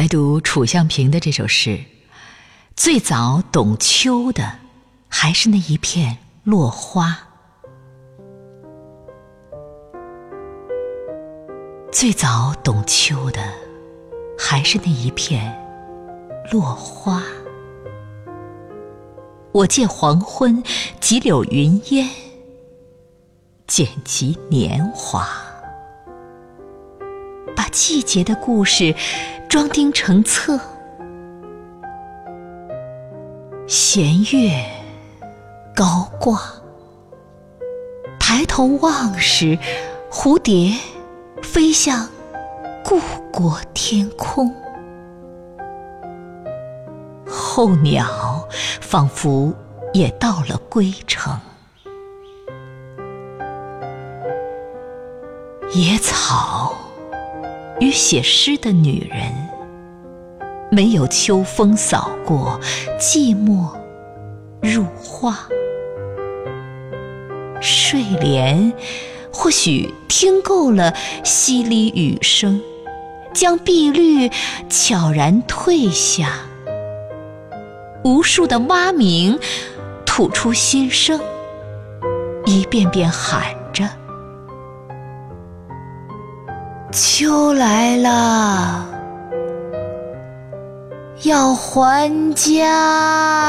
来读楚相平的这首诗。最早懂秋的，还是那一片落花。最早懂秋的，还是那一片落花。我借黄昏，几柳云烟，剪辑年华，把季节的故事装订成册。弦月高挂，抬头望时，蝴蝶飞向故国天空。候鸟仿佛也到了归程，野草与写诗的女人，没有秋风扫过，寂寞入画。睡莲或许听够了淅沥雨声，将碧绿悄然褪下。无数的蛙鸣吐出心声，一遍遍喊着：“秋来了，要还家。”